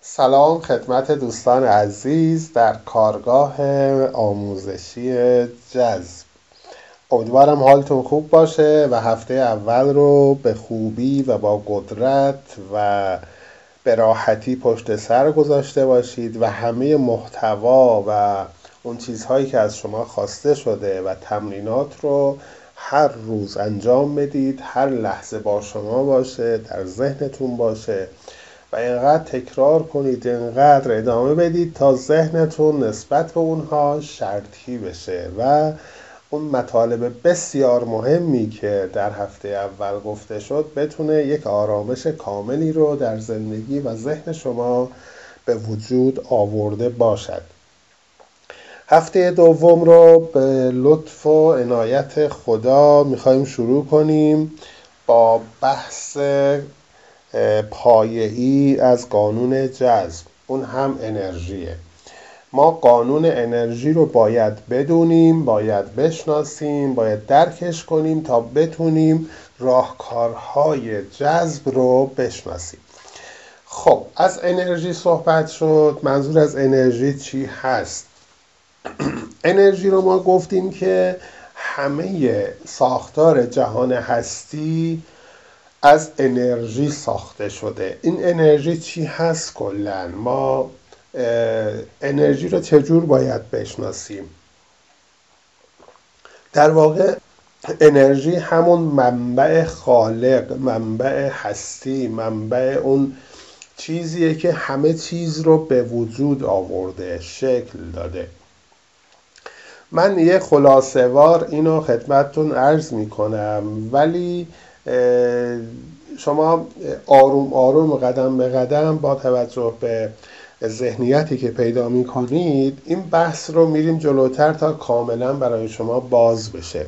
سلام خدمت دوستان عزیز در کارگاه آموزشی جذب. امیدوارم حالتون خوب باشه و هفته اول رو به خوبی و با قدرت و به راحتی پشت سر گذاشته باشید و همه محتوا و اون چیزهایی که از شما خواسته شده و تمرینات رو هر روز انجام بدید هر لحظه با شما باشه در ذهنتون باشه. و اینقدر تکرار کنید اینقدر ادامه بدید تا ذهنتون نسبت به اونها شرطی بشه. و اون مطالب بسیار مهمی که در هفته اول گفته شد بتونه یک آرامش کاملی رو در زندگی و ذهن شما به وجود آورده باشد. هفته دوم رو به لطف و عنایت خدا می‌خوایم شروع کنیم با بحث پایه‌ای از قانون جذب. اون هم انرژیه. ما قانون انرژی رو باید بدونیم باید بشناسیم باید درکش کنیم تا بتونیم راهکارهای جذب رو بشناسیم. خب از انرژی صحبت شد. منظور از انرژی چی هست؟ انرژی رو ما گفتیم که همه ساختار جهان هستی از انرژی ساخته شده. این انرژی چی هست کلا؟ ما انرژی رو چجور باید بشناسیم؟ در واقع انرژی همون منبع خالق منبع هستی منبع اون چیزیه که همه چیز رو به وجود آورده شکل داده. من یه خلاصه وار اینو خدمتتون عرض می‌کنم ولی شما آروم آروم قدم به قدم با توجه به ذهنیتی که پیدا می کنید این بحث رو میریم جلوتر تا کاملا برای شما باز بشه.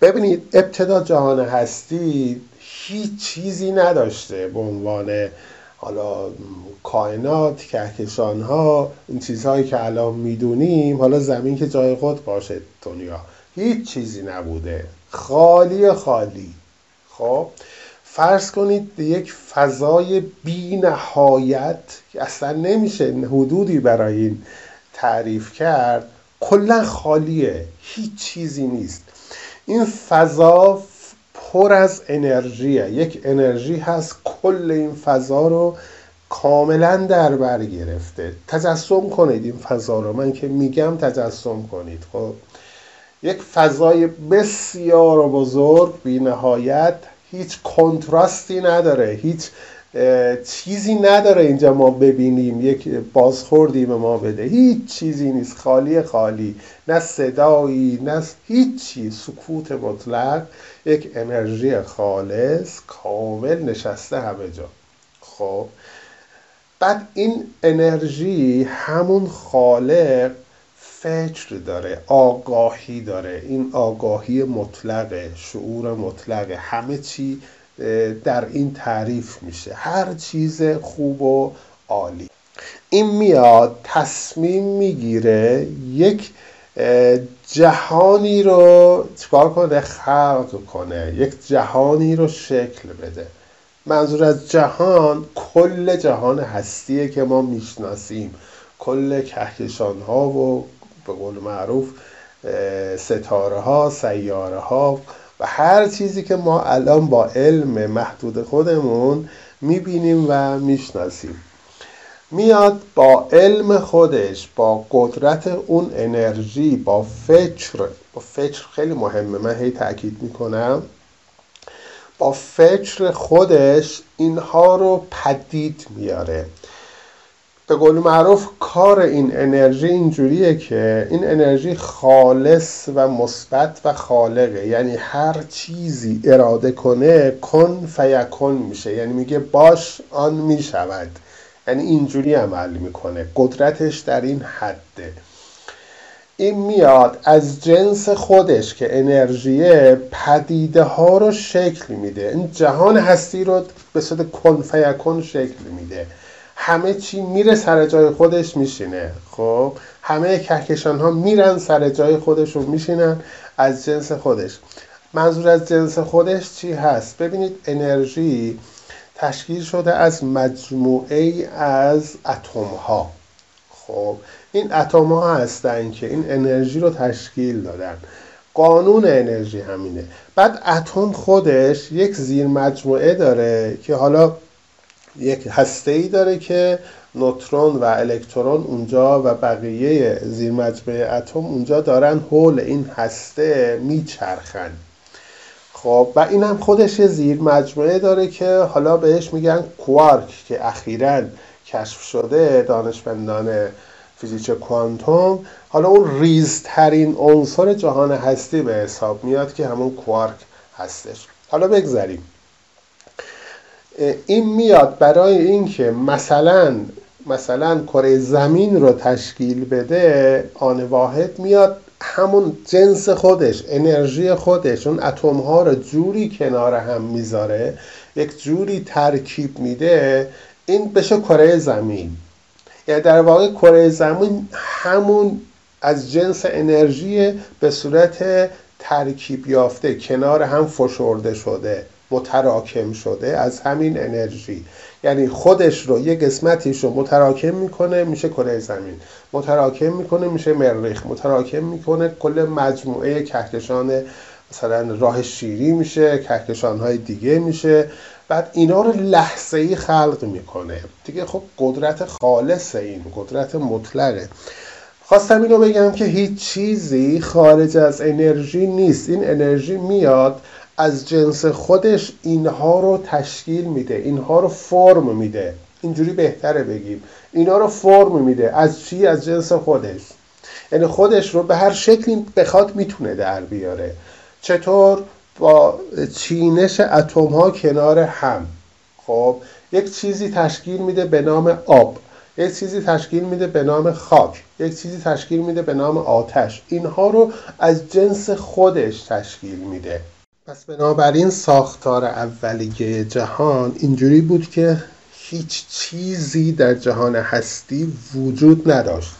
ببینید ابتدا جهان هستی هیچ چیزی نداشته به عنوان حالا کائنات کهکشان ها این چیزهایی که الان می‌دونیم حالا زمین که جای خود باشه دنیا. هیچ چیزی نبوده. خالی خالی. خب فرض کنید یک فضای بی نهایت که اصلا نمیشه حدودی برای این تعریف کرد کلا خالیه هیچ چیزی نیست. این فضا پر از انرژیه. یک انرژی هست کل این فضا رو کاملا در بر گرفته. تجسم کنید این فضا رو. من که میگم تجسم کنید. خب؟ یک فضای بسیار بزرگ بی نهایت هیچ کنتراستی نداره هیچ چیزی نداره اینجا ما ببینیم یک بازخوردی به ما بده. هیچ چیزی نیست خالی خالی نه صدایی نه هیچی. سکوت مطلق یک انرژی خالص کامل نشسته همه جا. خب بعد این انرژی همون خالق فکر داره آگاهی داره. این آگاهی مطلقه شعور مطلقه. همه چی در این تعریف میشه. هر چیز خوب و عالی. این میاد تصمیم می‌گیره یک جهانی رو چکار کنه؟ خلق کنه. یک جهانی رو شکل بده. منظور از جهان کل جهان هستیه که ما می‌شناسیم. کل کهکشان ها و به قول معروف ستاره ها سیاره ها و هر چیزی که ما الان با علم محدود خودمون می‌بینیم و می‌شناسیم. میاد با علم خودش با قدرت اون انرژی با فکر با فکر خیلی مهمه. من هی تاکید می‌کنم. با فکر خودش اینها رو پدید میاره. به قول معروف کار این انرژی اینجوریه که این انرژی خالص و مثبت و خالقه. یعنی هر چیزی اراده کنه کن فیکن میشه. یعنی میگه باش آن می‌شود. یعنی اینجوری عمل می‌کنه. قدرتش در این حده. این میاد از جنس خودش که انرژیه پدیده ها رو شکل میده. این جهان هستی رو به صورت کن فیکن شکل میده. همه چی میره سر جای خودش میشینه. خب همه کهکشان ها میرن سر جای خودشون میشینن از جنس خودش. منظور از جنس خودش چی هست؟ ببینید انرژی تشکیل شده از مجموعه از اتم ها خب این اتم ها هستن که این انرژی رو تشکیل دادن. قانون انرژی همینه. بعد اتم خودش یک زیر مجموعه داره که حالا یک هسته ای داره که نوترون و الکترون اونجا و بقیه زیر مجموعه اتم اونجا دارن حول این هسته میچرخن. خب و این هم خودش زیر مجموعه داره که حالا بهش میگن کوارک که اخیرا کشف شده دانشمندان فیزیک کوانتوم. حالا اون ریزترین عنصر جهان هستی به حساب میاد که همون کوارک هستش. حالا بگذاریم این میاد برای اینکه مثلا مثلا کره زمین رو تشکیل بده آن واحد میاد همون جنس خودش انرژی خودش اون اتم ها رو جوری کنار هم می‌ذاره یک جوری ترکیب میده این بشه کره زمین. یعنی در واقع کره زمین همون از جنس انرژی به صورت ترکیب یافته کنار هم فشرده شده. متراکم شده از همین انرژی. یعنی خودش رو یه قسمتیش رو متراکم می‌کنه میشه کره زمین. متراکم می‌کنه میشه مریخ متراکم می‌کنه کل مجموعه کهکشان مثلا راه شیری میشه کهکشان های دیگه میشه. بعد اینا رو لحظه ای خلق می‌کنه. دیگه خب قدرت خالص این قدرت مطلقه. خواستم اینو بگم که هیچ چیزی خارج از انرژی نیست. این انرژی میاد از جنس خودش اینها رو تشکیل میده اینها رو فرم میده. اینجوری بهتره بگیم. اینا رو فرم میده. از چی؟ از جنس خودش. یعنی خودش رو به هر شکلی بخواد می‌تونه در بیاره. چطور؟ با چینش اتم ها کنار هم. خب یک چیزی تشکیل میده به نام آب. یک چیزی تشکیل میده به نام خاک. یک چیزی تشکیل میده به نام آتش. اینها رو از جنس خودش تشکیل میده. پس بنابراین ساختار اولیه جهان اینجوری بود که هیچ چیزی در جهان هستی وجود نداشت.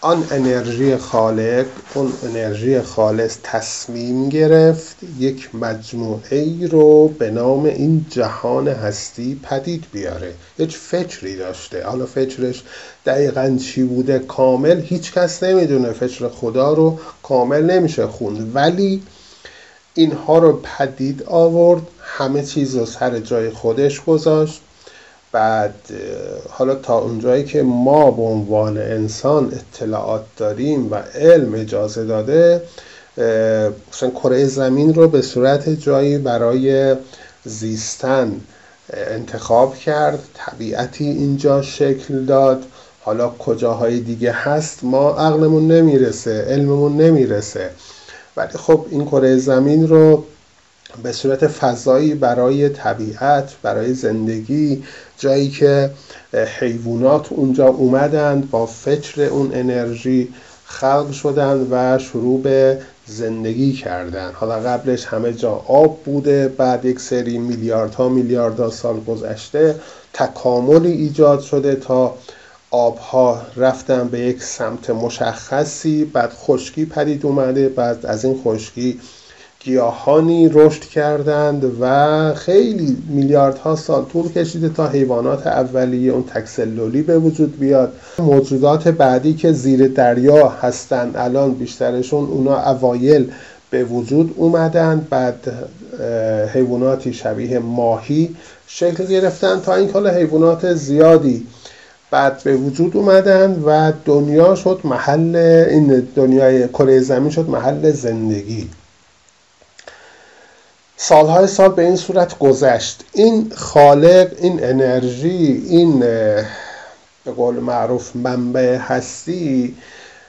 آن انرژی خالق اون انرژی خالص تصمیم گرفت یک مجموعه ای رو به نام این جهان هستی پدید بیاره. هیچ فکری داشته. حالا فکرش دقیقا چی بوده؟ کامل هیچ کس نمی‌دونه. فکر خدا رو کامل نمیشه خوند. ولی اینها رو پدید آورد همه چیز رو سر جای خودش گذاشت. بعد حالا تا اونجایی که ما به عنوان انسان اطلاعات داریم و علم اجازه داده مثلا کره زمین رو به صورت جایی برای زیستن انتخاب کرد طبیعتی اینجا شکل داد. حالا کجاهای دیگه هست ما عقلمون نمی‌رسه علممون نمی‌رسه. ولی خب این کره زمین رو به صورت فضایی برای طبیعت برای زندگی جایی که حیوانات اونجا اومدند با فکر اون انرژی خلق شدن و شروع به زندگی کردن حالا قبلش همه جا آب بوده بعد یک سری میلیاردها میلیاردها سال گذشته تکاملی ایجاد شده تا آبها رفتن به یک سمت مشخصی بعد خشکی پدید اومده بعد از این خشکی گیاهانی رشد کردند و خیلی میلیاردها سال طول کشیده تا حیوانات اولیه اون تکسلولی به وجود بیاد. موجودات بعدی که زیر دریا هستند الان بیشترشون اونا اوایل به وجود اومدند بعد حیواناتی شبیه ماهی شکل گرفتن تا این کال حیوانات زیادی بعد به وجود اومدن و دنیا شد محل این دنیای کره زمین شد محل زندگی. سالهای سال به این صورت گذشت. این خالق این انرژی این به قول معروف منبع هستی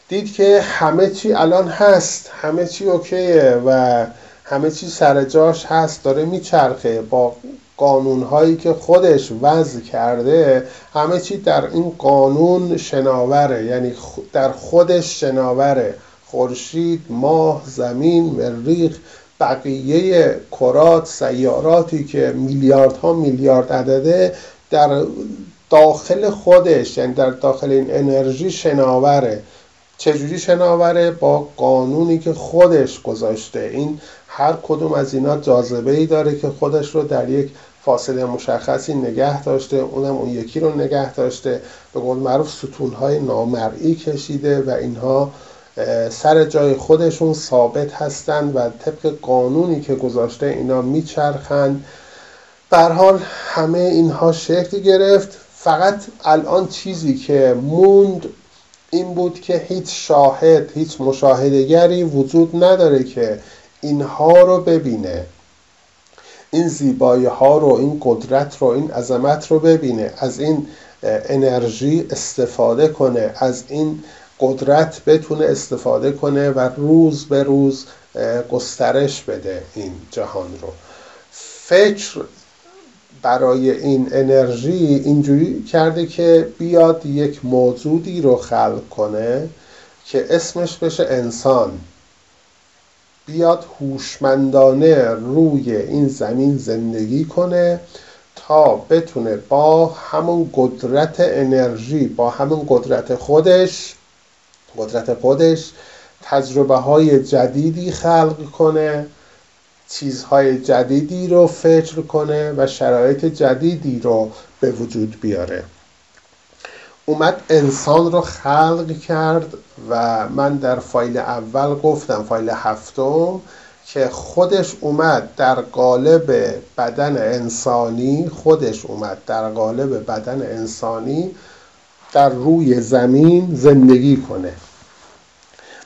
دید که همه چی الان هست همه چی اوکیه و همه چی سر جاش هست داره میچرخه. با قانون هایی که خودش وضع کرده همه چی در این قانون شناوره. یعنی در خودش شناوره. خورشید ماه زمین مریخ بقیه کرات سیاراتی که میلیاردها میلیارد عدده در داخل خودش یعنی در داخل این انرژی شناوره. چجوری شناوره؟ با قانونی که خودش گذاشته. این هر کدوم از اینا جاذبه ای داره که خودش رو در یک فاصله مشخصی نگه داشته اونم اون یکی رو نگه داشته. به قول معروف ستونهای نامرئی کشیده و اینها سر جای خودشون ثابت هستند و طبق قانونی که گذاشته اینا میچرخند بر حال همه اینها شکل گرفت. فقط الان چیزی که موند این بود که هیچ شاهد هیچ مشاهدگری وجود نداره که اینها رو ببینه. این زیبایی ها رو این قدرت رو این عظمت رو ببینه از این انرژی استفاده کنه از این قدرت بتونه استفاده کنه و روز به روز گسترش بده این جهان رو. فکر برای این انرژی اینجوری کرده که بیاد یک موجودی رو خلق کنه که اسمش بشه انسان. بیاد هوشمندانه روی این زمین زندگی کنه تا بتونه با همون قدرت انرژی با همون قدرت خودش قدرت خودش تجربه های جدیدی خلق کنه چیزهای جدیدی رو فکر کنه و شرایط جدیدی رو به وجود بیاره. اومد انسان رو خلق کرد و من در فایل اول گفتم فایل هفتم که خودش اومد در قالب بدن انسانی خودش اومد در قالب بدن انسانی در روی زمین زندگی کنه.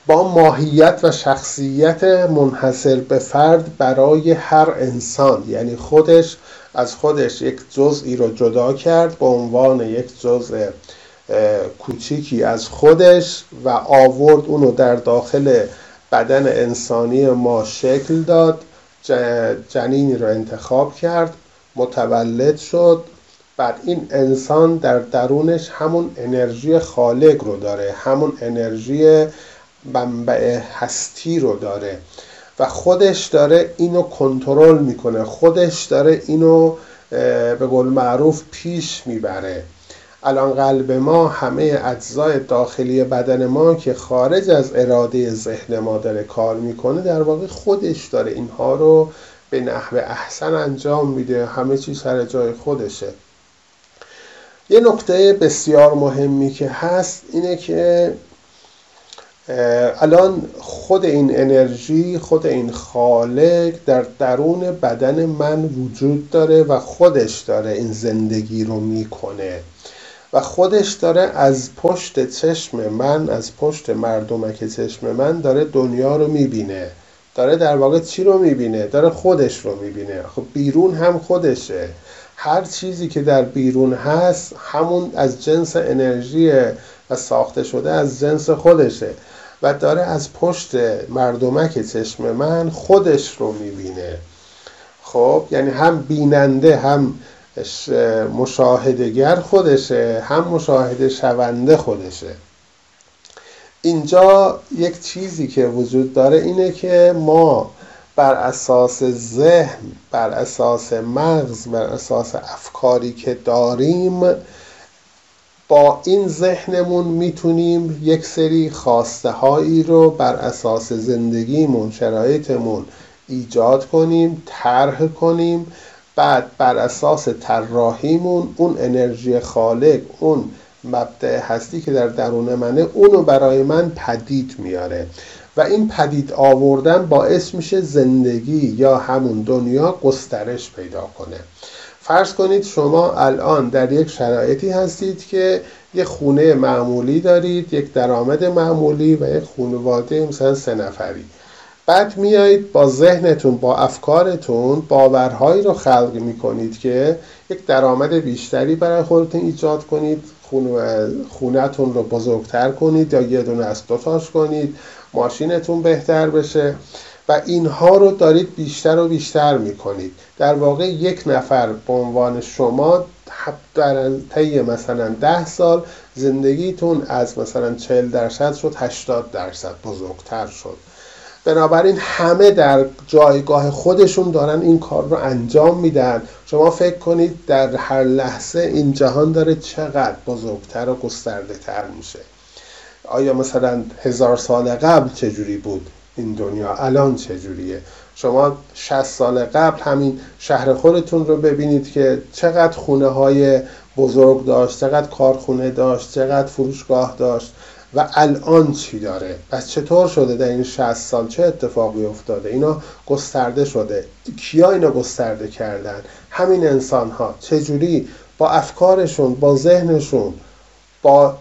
با ماهیت و شخصیت منحصر به فرد برای هر انسان یعنی خودش از خودش یک جزئی رو جدا کرد به عنوان یک جزء کوچیکی از خودش و آورد اونو در داخل بدن انسانی ما شکل داد جنینی رو انتخاب کرد متولد شد. بعد این انسان در درونش همون انرژی خالق رو داره همون انرژی منبع هستی رو داره و خودش داره اینو کنترل می‌کنه خودش داره اینو به قول معروف پیش می‌بره. الان قلب ما همه اجزای داخلی بدن ما که خارج از اراده ذهن ما داره کار می‌کنه در واقع خودش داره اینها رو به نحو احسن انجام میده. همه چیز سر جای خودشه. یه نکته بسیار مهمی که هست اینه که الان خود این انرژی خود این خالق در درون بدن من وجود داره و خودش داره این زندگی رو می‌کنه. و خودش داره از پشت چشم من از پشت مردمک چشم من داره دنیا رو می‌بینه. داره در واقع چی رو می‌بینه؟ داره خودش رو می‌بینه. خب بیرون هم خودشه. هر چیزی که در بیرون هست همون از جنس انرژی و ساخته شده از جنس خودشه. و داره از پشت مردمک چشم من خودش رو می‌بینه. خب یعنی هم بیننده هم مشاهدگر خودشه هم مشاهده شونده خودشه. اینجا یک چیزی که وجود داره اینه که ما بر اساس ذهن بر اساس مغز بر اساس افکاری که داریم با این ذهنمون می‌تونیم یک سری خواسته هایی رو بر اساس زندگیمون شرایطمون ایجاد کنیم طرح کنیم بعد بر اساس طراحیمون اون انرژی خالق اون مبدع هستی که در درون منه اونو برای من پدید میاره. و این پدید آوردن باعث میشه زندگی یا همون دنیا گسترش پیدا کنه. فرض کنید شما الان در یک شرایطی هستید که یک خونه معمولی دارید یک درآمد معمولی و یک خانواده مثلا سه نفری. بعد میایید با ذهنتون با افکارتون باورهایی رو خلق می‌کنید که یک درآمد بیشتری برای خودتون ایجاد کنید خونهتون رو بزرگتر کنید یا یه دونه از دوتاش کنید ماشینتون بهتر بشه و اینها رو دارید بیشتر و بیشتر می‌کنید. در واقع یک نفر به عنوان شما در طی مثلا ده سال زندگیتون از مثلا 40 درصد شد 80 درصد بزرگتر شد. بنابراین همه در جایگاه خودشون دارن این کار رو انجام میدن. شما فکر کنید در هر لحظه این جهان داره چقدر بزرگتر و گسترده تر میشه. آیا مثلا هزار سال قبل چجوری بود این دنیا؟ الان چجوریه؟ شما 60 سال قبل همین شهر خودتون رو ببینید که چقدر خونه های بزرگ داشت چقدر کارخونه داشت چقدر فروشگاه داشت. و الان چی داره؟ پس چطور شده در این 60 سال؟ چه اتفاقی افتاده؟ اینا گسترده شده. کیا اینا گسترده کردن؟ همین انسان ها چجوری؟ با افکارشون با ذهنشون با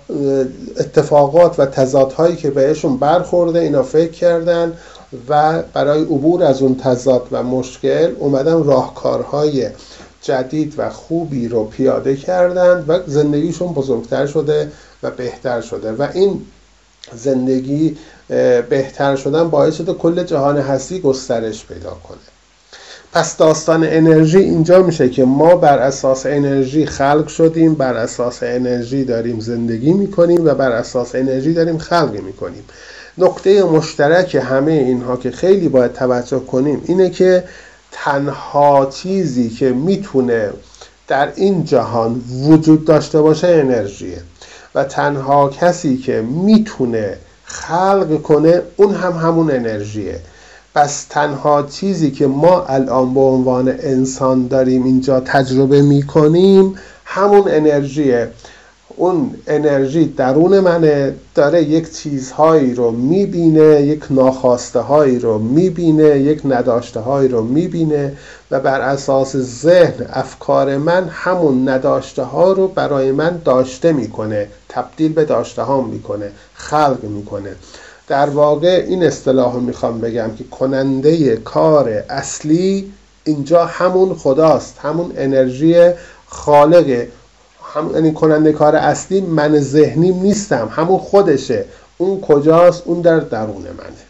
اتفاقات و تضادهایی که بهشون برخورده اینا فکر کردن و برای عبور از اون تضاد و مشکل اومدن راهکارهای جدید و خوبی رو پیاده کردند و زندگیشون بزرگتر شده و بهتر شده. و این زندگی بهتر شدن باعث شده کل جهان هستی گسترش پیدا کنه. پس داستان انرژی اینجا میشه که ما بر اساس انرژی خلق شدیم بر اساس انرژی داریم زندگی می‌کنیم و بر اساس انرژی داریم خلق می‌کنیم. نقطه مشترک همه اینها که خیلی باید توجه کنیم اینه که تنها چیزی که می‌تونه در این جهان وجود داشته باشه انرژیه. و تنها کسی که می‌تونه خلق کنه اون هم همون انرژیه. پس تنها چیزی که ما الان به عنوان انسان داریم اینجا تجربه می‌کنیم همون انرژیه. اون انرژی درون منه داره یک چیزهایی رو می‌بینه یک ناخواسته هایی رو می‌بینه یک نداشته هایی رو می‌بینه و بر اساس ذهن افکار من همون نداشته ها رو برای من داشته می‌کنه تبدیل به داشته ها می‌کنه خلق می‌کنه. در واقع این اصطلاح رو می‌خوام بگم که کننده کار اصلی اینجا همون خداست همون انرژی خالقه. هم یعنی کننده کار اصلی من ذهنی نیستم همون خودشه. اون کجاست؟ اون در درون منه.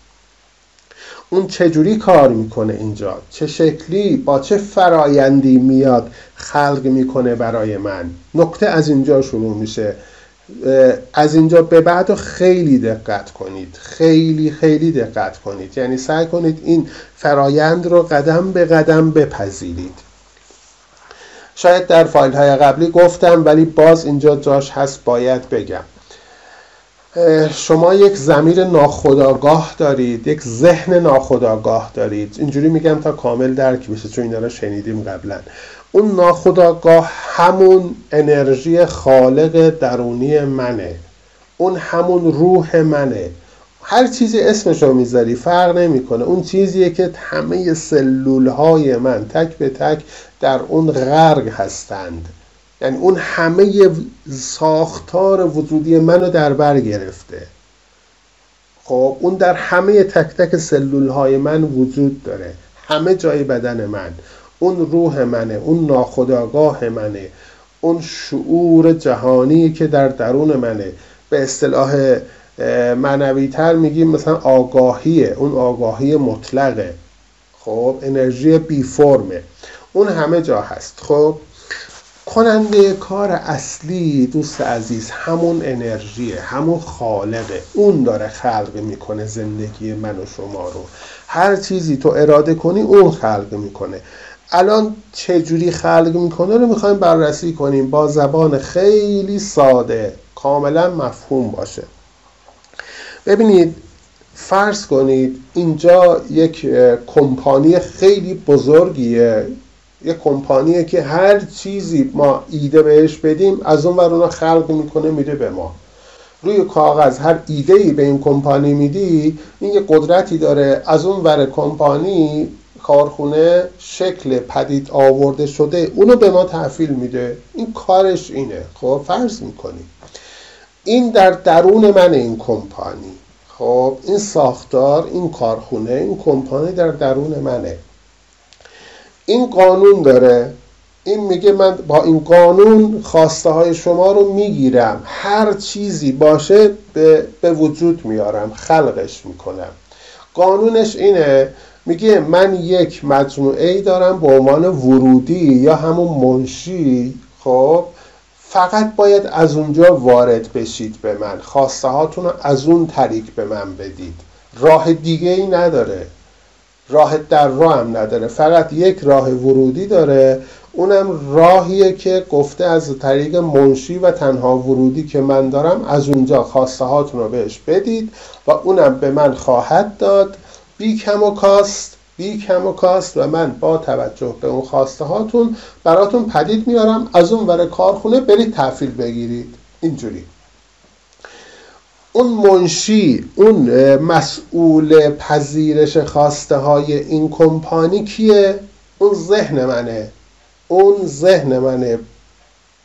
اون چجوری کار می‌کنه اینجا؟ چه شکلی؟ با چه فرایندی میاد خلق می‌کنه برای من؟ نکته از اینجا شروع میشه. از اینجا به بعد خیلی دقت کنید. خیلی خیلی دقت کنید. یعنی سعی کنید این فرایند رو قدم به قدم بپذیرید. شاید در فایل های قبلی گفتم ولی باز اینجا جاش هست باید بگم. شما یک زمیر ناخداگاه دارید یک ذهن ناخداگاه دارید. اینجوری میگم تا کامل درک بشه چون اینا رو شنیدیم قبلا. اون ناخداگاه همون انرژی خالق درونی منه. اون همون روح منه. هر چیزی اسمش رو می‌ذاری فرق نمی‌کنه. اون چیزیه که همه سلول های من تک به تک در اون غرق هستند. یعنی اون همه ساختار وجودی منو در بر گرفته. خب اون در همه تک تک سلول های من وجود داره. همه جای بدن من. اون روح منه اون ناخداگاه منه. اون شعور جهانی که در درون منه. به اصطلاح معنوی تر میگیم مثلا آگاهیه اون آگاهی مطلقه. خب انرژی بی فرمه. اون همه جا هست. خب کننده کار اصلی دوست عزیز همون انرژیه همون خالقه. اون داره خلق می‌کنه زندگی من و شما رو. هر چیزی تو اراده کنی اون خلق می‌کنه. الان چجوری خلق می‌کنه رو می‌خوایم بررسی کنیم. با زبان خیلی ساده. کاملا مفهوم باشه. ببینید فرض کنید اینجا یک کمپانی خیلی بزرگیه. یک کمپانیه که هر چیزی ما ایده بهش بدیم از اون ور خلق می‌کنه میده به ما. روی کاغذ هر ایده ای به این کمپانی میدی این یه قدرتی داره. از اون ور کمپانی کارخونه شکل پدید آورده شده اونو به ما تحویل میده. این کارش اینه. خب فرض می‌کنیم این در درون من این کمپانی. خب این ساختار این کارخونه این کمپانی در درون منه. این قانون داره. این میگه من با این قانون خواسته های شما رو می‌گیرم. هر چیزی باشه به, به وجود میارم خلقش می‌کنم. قانونش اینه میگه من یک مجموعه ای دارم به عنوان ورودی یا همون منشی خب فقط باید از اونجا وارد بشید به من. خواسته هاتون رو از اون طریق به من بدید. راه دیگه ای نداره. راه در راه هم نداره. فقط یک راه ورودی داره. اونم راهیه که گفته از طریق منشی و تنها ورودی که من دارم از اونجا خواسته هاتون رو بهش بدید و اونم به من خواهد داد. بی کم و کاست. بی کم و کاست و من با توجه به اون خواسته هاتون براتون پدید میارم. از اون ور کارخونه برید تحویل بگیرید. اینجوری. اون منشی اون مسئول پذیرش خواسته های این کمپانی کیه؟ اون ذهن منه. اون ذهن منه.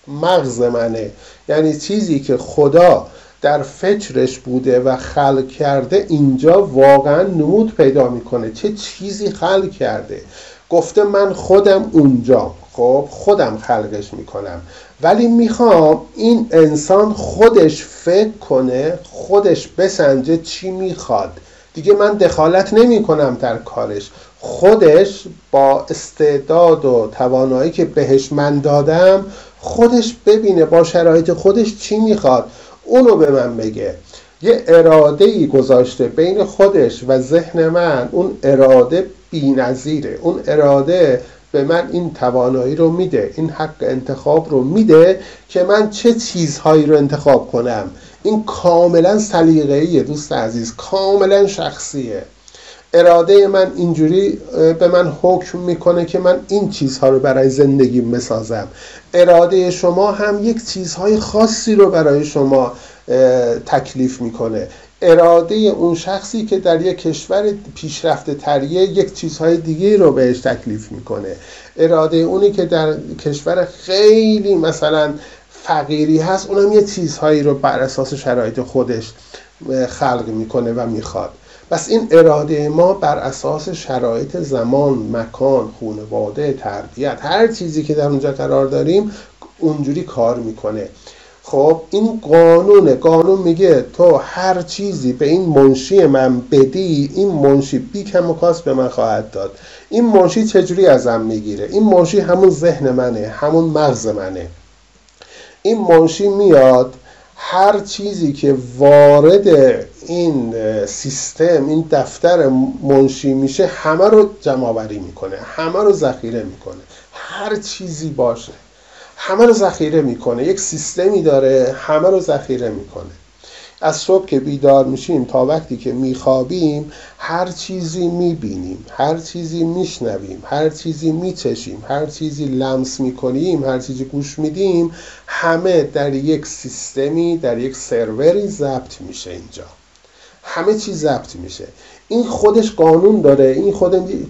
مغز منه. یعنی چیزی که خدا در فکرش بوده و خلق کرده اینجا واقعا نمود پیدا می‌کنه. چه چیزی خلق کرده؟ گفته من خودم اونجا. خب خودم خلقش می‌کنم. ولی می‌خوام این انسان خودش فکر کنه خودش بسنجه چی می‌خواد. دیگه من دخالت نمی کنم در کارش. خودش با استعداد و توانایی که بهش من دادم خودش ببینه با شرایط خودش چی می‌خواد. اونو به من بگه. یه اراده ای گذاشته بین خودش و ذهن من. اون اراده نظیره اون اراده به من این توانایی رو میده این حق انتخاب رو میده که من چه چیزهایی رو انتخاب کنم. این کاملا سلیقه‌ایه دوست عزیز. کاملا شخصیه. اراده من اینجوری به من حکم می‌کنه که من این چیزها رو برای زندگی بسازم. اراده شما هم یک چیزهای خاصی رو برای شما تکلیف می‌کنه. اراده اون شخصی که در یک کشور پیشرفته تریه یک چیزهای دیگه رو بهش تکلیف می‌کنه. اراده اونی که در کشور خیلی مثلا فقیری هست اونم یه چیزهایی رو بر اساس شرایط خودش خلق می‌کنه و می‌خواد. پس این اراده ما بر اساس شرایط زمان، مکان، خانواده، تربیت هر چیزی که در اونجا قرار داریم اونجوری کار می‌کنه. خب این قانونه قانون میگه تو هر چیزی به این منشی من بدی این منشی بی کم و کاس به من خواهد داد. این منشی چجوری ازم می‌گیره؟ این منشی همون ذهن منه همون مغز منه. این منشی میاد هر چیزی که وارد این سیستم این دفتر منشی میشه همه رو جمع می‌کنه همه رو ذخیره می‌کنه هر چیزی باشه همه رو ذخیره می‌کنه یک سیستمی داره همه رو ذخیره می‌کنه. از صبح که بیدار میشیم تا وقتی که میخوابیم هر چیزی می‌بینیم هر چیزی میشنویم هر چیزی میچشیم هر چیزی لمس می‌کنیم هر چیزی گوش میدیم همه در یک سیستمی در یک سروری ضبط میشه اینجا. همه چیز ضبط میشه. این خودش قانون داره این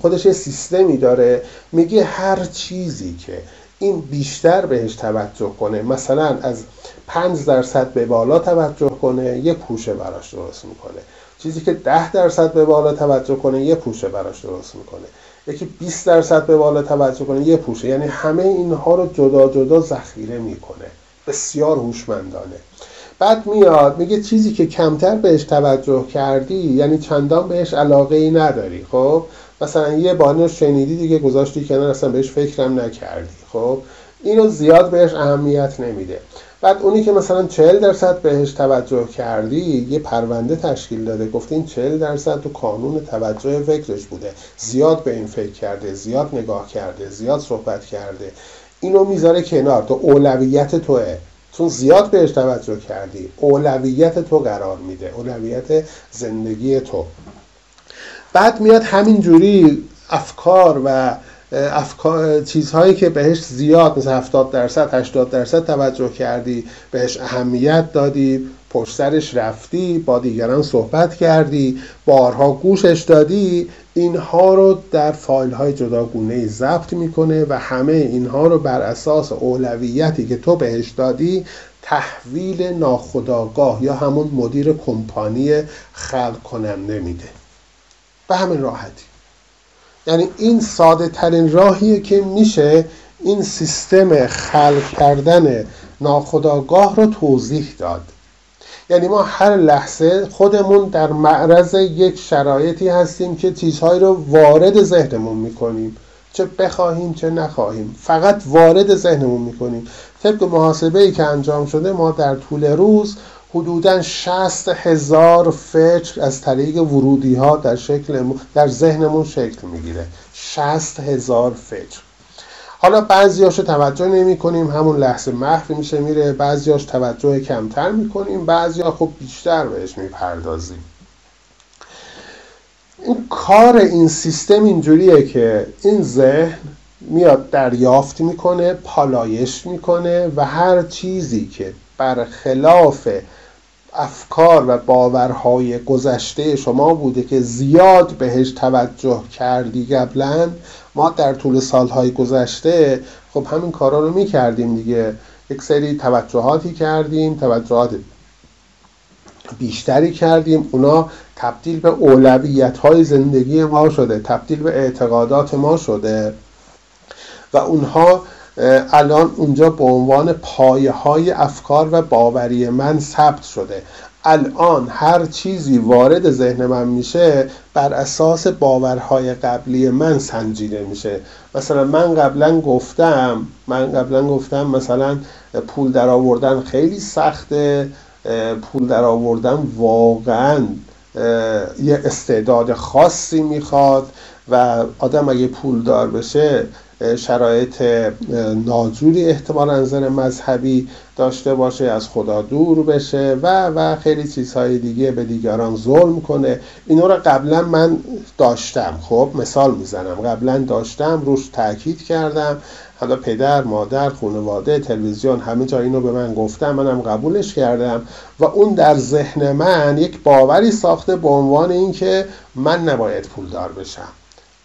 خودش یه سیستمی داره. میگه هر چیزی که این بیشتر بهش توجه کنه مثلا از پنج درصد به بالا توجه کنه یه پوشه براش درست می‌کنه. چیزی که ده درصد به بالا توجه کنه یه پوشه براش درست می‌کنه. یکی 20 درصد به بالا توجه کنه یه پوشه. یعنی همه اینها رو جدا جدا ذخیره می‌کنه. بسیار هوشمندانه. بعد میاد میگه چیزی که کمتر بهش توجه کردی یعنی چندان بهش علاقه ای نداری خب؟ مثلا یه بانی رو شنیدی دیگه گذاشتی کنار اصلا بهش فکرم نکردی خب؟ اینو زیاد بهش اهمیت نمیده. بعد اونی که مثلا 40 درصد بهش توجه کردی یه پرونده تشکیل داده گفته این 40 درصد تو کانون توجه فکرش بوده. زیاد به این فکر کرده زیاد نگاه کرده زیاد صحبت کرده. اینو می‌ذاره کنار. تو اولویت توه. چون زیاد بهش توجه کردی. اولویت تو قرار میده. اولویت زندگی تو. بعد میاد همینجوری افکار و افکار چیزهایی که بهش زیاد مثل 70 درصد 80 درصد توجه کردی بهش اهمیت دادی. پشت رفتی با دیگران صحبت کردی بارها گوشش دادی اینها رو در فایل های جداگونه ضبط می‌کنه و همه اینها رو بر اساس اولویتی که تو بهش دادی تحویل ناخداگاه یا همون مدیر کمپانی خلق کننده میده. به همین راحتی. یعنی این ساده ترین راهیه که میشه این سیستم خلق کردن ناخداگاه رو توضیح داد. یعنی ما هر لحظه خودمون در معرض یک شرایطی هستیم که چیزهایی رو وارد ذهنمون می‌کنیم. چه بخواهیم چه نخواهیم. فقط وارد ذهنمون می‌کنیم. طبق محاسبه ای که انجام شده ما در طول روز حدودا 60 هزار فکر از طریق ورودی ها در شکل در ذهنمون شکل می‌گیره. 60 هزار فکر. حالا بعضیاشو توجه نمی کنیم همون لحظه محو میشه میره. بعضیاش توجه کمتر می‌کنیم بعضیا خب بیشتر بهش می‌پردازیم. این کار این سیستم اینجوریه که این ذهن میاد دریافت می‌کنه پالایش می‌کنه و هر چیزی که برخلاف افکار و باورهای گذشته شما بوده که زیاد بهش توجه کردی قبلا ما در طول سالهای گذشته خب همین کارا رو می‌کردیم دیگه. یک سری توجهاتی کردیم توجهات بیشتری کردیم. اونا تبدیل به اولویت های زندگی ما شده تبدیل به اعتقادات ما شده. و اونها الان اونجا به عنوان پایه های افکار و باوری من ثبت شده. الان هر چیزی وارد ذهن من میشه بر اساس باورهای قبلی من سنجیده میشه. مثلا من قبلا گفتم من قبلا گفتم مثلا پول در آوردن خیلی سخته پول در آوردن واقعا یه استعداد خاصی می‌خواد و آدم اگه پولدار بشه شرایط ناجوری احتمال نظر مذهبی داشته باشه از خدا دور بشه و و خیلی چیزهای دیگه به دیگران ظلم کنه. اینا رو قبلا من داشتم. خب مثال می‌زنم. قبلا داشتم روش تاکید کردم. حالا پدر مادر خانواده تلویزیون همه جا اینو به من گفتم منم قبولش کردم و اون در ذهن من یک باوری ساخته به عنوان اینکه من نباید پولدار بشم.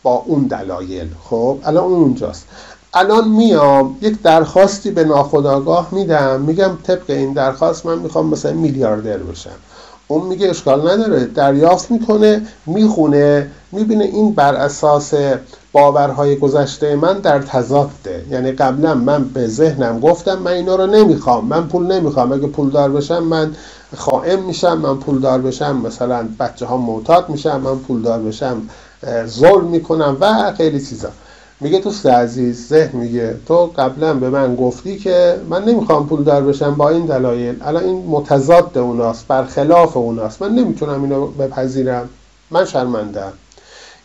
با اون دلایل. خب الان اون اونجاست. الان میام یک درخواستی به ناخداگاه میدم میگم طبق این درخواست من می‌خوام مثلا میلیاردر بشم. اون میگه اشکال نداره دریافت می‌کنه می‌خونه می‌بینه این بر اساس باورهای گذشته من در تضاده. یعنی قبلا من به ذهنم گفتم من اینا رو نمی‌خوام من پول نمی‌خوام. اگه پولدار بشم من خائم میشم من پولدار بشم مثلا بچه ها معتاد میشم من پولدار بشم. ظلم می‌کنم و خیلی چیزا. میگه دوست عزیز ذهن میگه. تو قبلا به من گفتی که من نمی‌خوام پول دار بشم با این دلایل. الان این متضاد اوناست برخلاف اوناست. من نمی‌تونم اینو بپذیرم. من شرمندم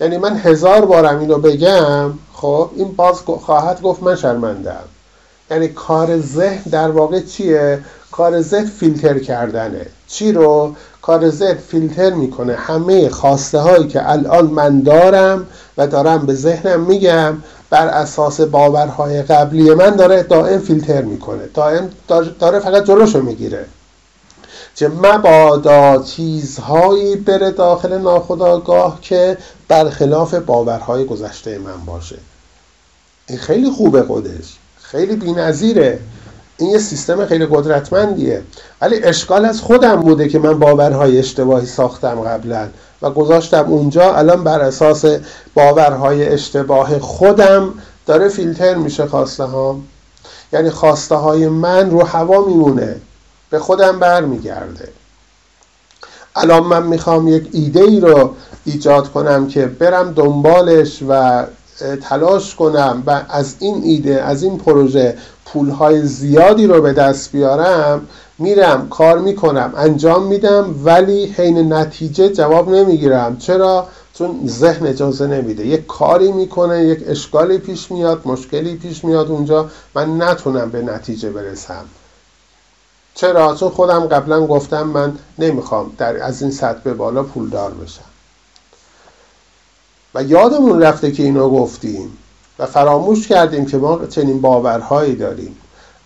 یعنی من هزار بارم اینو بگم خب این باز خواهد گفت من شرمندم یعنی کار ذهن در واقع چیه؟ کار ذهن فیلتر کردنه. چی رو؟ کار ذهن فیلتر می‌کنه. همه خواسته هایی که الان من دارم و دارم به ذهنم میگم بر اساس باورهای قبلی من داره دائم فیلتر می‌کنه. دائم داره فقط جلوشو می‌گیره. که مبادا چیزهایی بره داخل ناخداگاه که برخلاف باورهای گذشته من باشه. این خیلی خوبه خودش. خیلی بی‌نظیره. این یه سیستم خیلی قدرتمندیه. ولی اشکال از خودم بوده که من باورهای اشتباهی ساختم قبلا و گذاشتم اونجا. الان بر اساس باورهای اشتباه خودم داره فیلتر میشه خواسته ها یعنی خواسته های من رو هوا میمونه. به خودم برمیگرده. الان من می‌خوام یک ایده ای رو ایجاد کنم که برم دنبالش و تلاش کنم و از این ایده از این پروژه پولهای زیادی رو به دست بیارم میرم کار می‌کنم انجام میدم ولی حین نتیجه جواب نمی‌گیرم. چرا؟ چون ذهن اجازه نمیده. یک کاری می‌کنه یک اشکالی پیش میاد مشکلی پیش میاد اونجا من نتونم به نتیجه برسم. چرا؟ چون خودم قبلا گفتم من نمی‌خوام در از این سطح به بالا پولدار بشم. و یادمون رفته که اینو گفتیم و فراموش کردیم که ما چنین باورهایی داریم.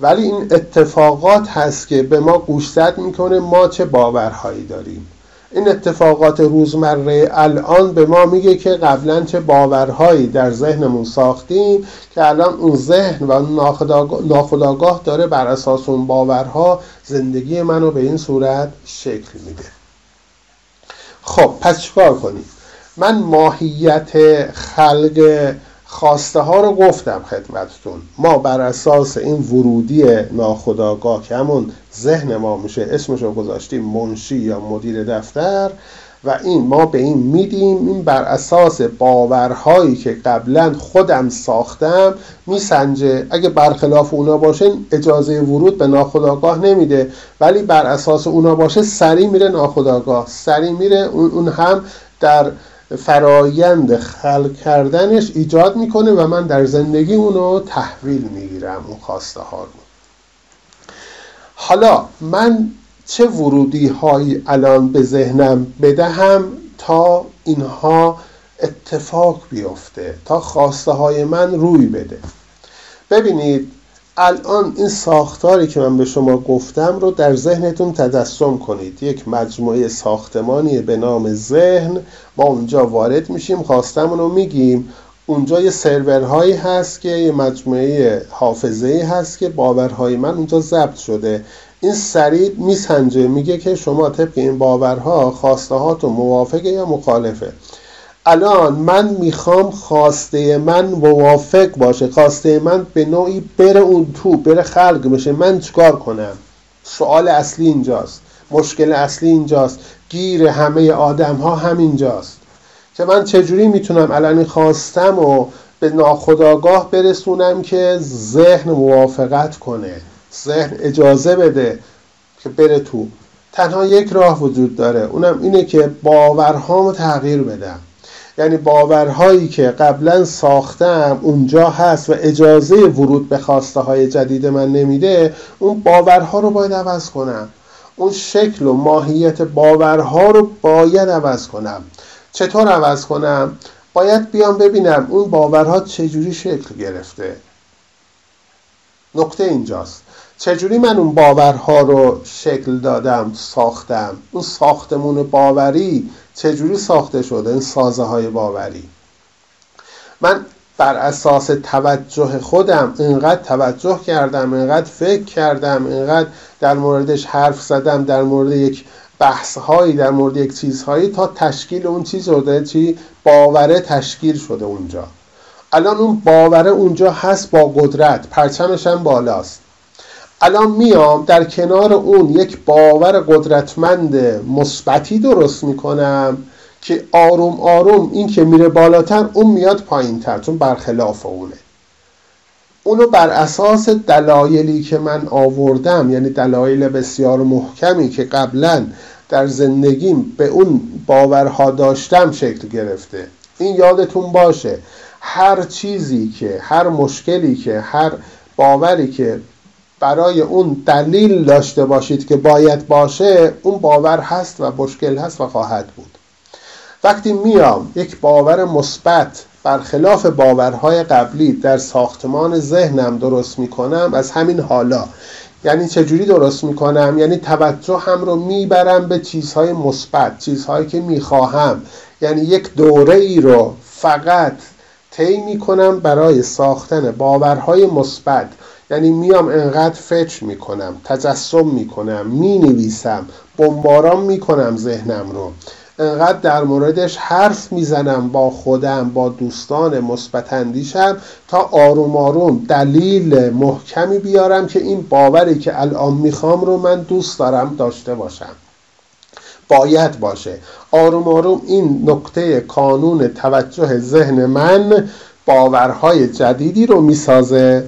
ولی این اتفاقات هست که به ما گوشزد می‌کنه ما چه باورهایی داریم. این اتفاقات روزمره الان به ما میگه که قبلا چه باورهایی در ذهنمون ساختیم که الان اون ذهن و ناخداگاه داره بر اساس اون باورها زندگی منو به این صورت شکل میده. خب پس چیکار کنیم؟ من ماهیت خلق خواسته ها رو گفتم خدمتتون. ما بر اساس این ورودی ناخداگاه که همون ذهن ما میشه اسمش رو گذاشتیم منشی یا مدیر دفتر و این ما به این میدیم. این بر اساس باورهایی که قبلا خودم ساختم میسنجه. اگه برخلاف اونا باشه اجازه ورود به ناخداگاه نمیده. ولی بر اساس اونا باشه سری میره ناخداگاه سری میره اون هم در فرایند خلق کردنش ایجاد می‌کنه و من در زندگی اونو تحویل می‌گیرم اون خواسته ها رو. حالا من چه ورودی هایی الان به ذهنم بدهم تا اینها اتفاق بیفته تا خواسته های من روی بده؟ ببینید الان این ساختاری که من به شما گفتم رو در ذهنتون تجسم کنید. یک مجموعه ساختمانی به نام ذهن. ما اونجا وارد میشیم خواستمون رو میگیم. اونجا یه سرورهایی هست که یه مجموعه حافظه هست که باورهای من اونجا ضبط شده. این سریع میسنجه میگه که شما طبق این باورها خواسته هاتون موافقه یا مخالفه. الان من می‌خوام خواسته من موافق باشه خواسته من به نوعی بره اون تو بره خلق بشه. من چیکار کنم؟ سوال اصلی اینجاست. مشکل اصلی اینجاست. گیر همه آدم ها همینجاست. که من چجوری می‌تونم الان خواستم و به ناخداگاه برسونم که ذهن موافقت کنه؟ ذهن اجازه بده که بره تو. تنها یک راه وجود داره. اونم اینه که باورهامو تغییر بدم. یعنی باورهایی که قبلا ساختم اونجا هست و اجازه ورود به خواسته های جدید من نمیده اون باورها رو باید عوض کنم. اون شکل و ماهیت باورها رو باید عوض کنم. چطور عوض کنم؟ باید بیام ببینم اون باورها چجوری شکل گرفته. نکته اینجاست. چجوری من اون باورها رو شکل دادم ساختم؟ اون ساختمون باوری چجوری ساخته شده؟ این سازه های باوری. من بر اساس توجه خودم اینقدر توجه کردم اینقدر فکر کردم اینقدر در موردش حرف زدم در مورد یک بحث هایی در مورد یک چیزهایی تا تشکیل اون چیز شده چی؟ باوره تشکیل شده اونجا. الان اون باوره اونجا هست با قدرت پرچمش هم بالاست. الان میام در کنار اون یک باور قدرتمند مثبتی درست می‌کنم که آروم آروم این که میره بالاتر اون میاد پایین تر چون برخلاف اونه. اونو بر اساس دلایلی که من آوردم یعنی دلایل بسیار محکمی که قبلا در زندگیم به اون باورها داشتم شکل گرفته. این یادتون باشه هر چیزی که هر مشکلی که هر باوری که برای اون دلیل داشته باشید که باید باشه اون باور هست و مشکل هست و خواهد بود. وقتی میام یک باور مثبت برخلاف باورهای قبلی در ساختمان ذهنم درست می‌کنم از همین حالا. یعنی چجوری درست می‌کنم؟ یعنی توجه هم رو می‌برم به چیزهای مثبت چیزهایی که می‌خواهم. یعنی یک دوره ای رو فقط طی می‌کنم برای ساختن باورهای مثبت. یعنی میام انقدر فکر می‌کنم تجسم می‌کنم می‌نویسم بمباران می‌کنم ذهنم رو. انقدر در موردش حرف می‌زنم با خودم با دوستان مثبت اندیشم تا آروم آروم دلیل محکمی بیارم که این باوری که الان می‌خوام رو من دوست دارم داشته باشم. باید باشه. آروم آروم این نکته کانون توجه ذهن من باورهای جدیدی رو می‌سازه.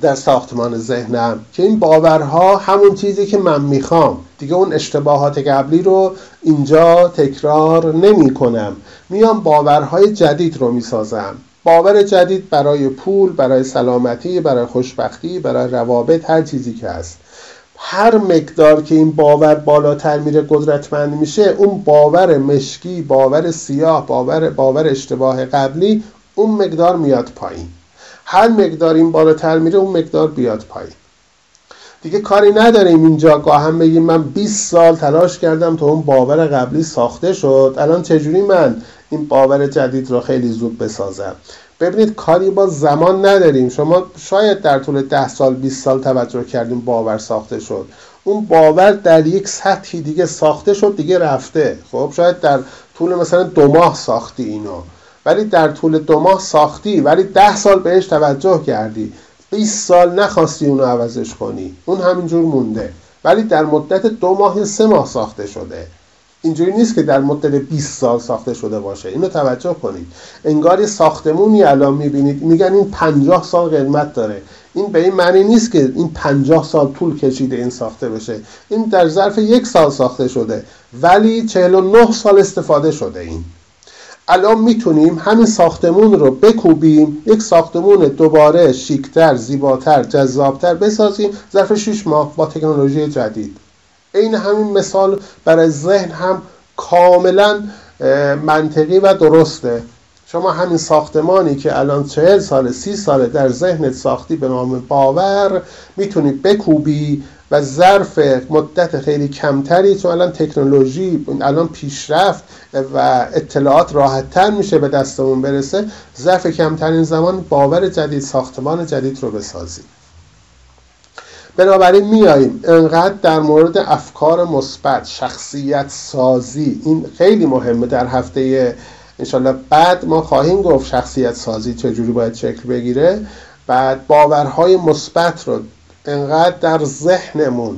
در ساختمان ذهنم که این باورها همون چیزی که من می‌خوام. دیگه اون اشتباهات قبلی رو اینجا تکرار نمی کنم. میام باورهای جدید رو می‌سازم. باور جدید برای پول برای سلامتی برای خوشبختی برای روابط هر چیزی که هست. هر مقدار که این باور بالاتر میره قدرتمند میشه اون باور مشکی باور سیاه باور باور اشتباه قبلی اون مقدار میاد پایین. هر مقدار این بالاتر میره اون مقدار بیاد پایین. دیگه کاری نداریم اینجا. هم بگیم من 20 سال تلاش کردم تا اون باور قبلی ساخته شد. الان چجوری من این باور جدید رو خیلی زود بسازم؟ ببینید کاری با زمان نداریم. شما شاید در طول 10 سال 20 سال توجه کردیم باور ساخته شد. اون باور در یک سطحی دیگه ساخته شد دیگه رفته. خب شاید در طول مثلا دو ماه ساختی اینو. ولی در طول دو ماه ساختی ولی ده سال بهش توجه کردی. 20 سال نخواستی اونو عوضش کنی. اون همینجور مونده. ولی در مدت دو ماه سه ماه ساخته شده. اینجوری نیست که در مدت 20 سال ساخته شده باشه. اینو توجه کنید. انگار یه ساختمونی الان می‌بینید. میگن این 50 سال قدمت داره. این به این معنی نیست که این 50 سال طول کشیده این ساخته بشه. این در ظرف یک سال ساخته شده. ولی 49 سال استفاده شده این. الان می‌تونیم همین ساختمون رو بکوبیم یک ساختمون دوباره شیکتر زیباتر جذابتر بسازیم ظرف 6 ماه با تکنولوژی جدید. عین همین مثال برای ذهن هم کاملا منطقی و درسته. شما همین ساختمانی که الان چهل سال سی ساله در ذهنت ساختی به نام باور می‌تونی بکوبی و ظرف مدت خیلی کمتری چون الان تکنولوژی الان پیشرفت و اطلاعات راحتتر میشه به دستمون برسه ظرف کمترین زمان باور جدید ساختمان جدید رو بسازیم. بنابراین میاییم انقدر در مورد افکار مثبت شخصیت سازی این خیلی مهمه در هفته انشالله بعد ما خواهیم گفت شخصیت سازی چجوری باید شکل بگیره. بعد باورهای مثبت رو انقدر در ذهنمون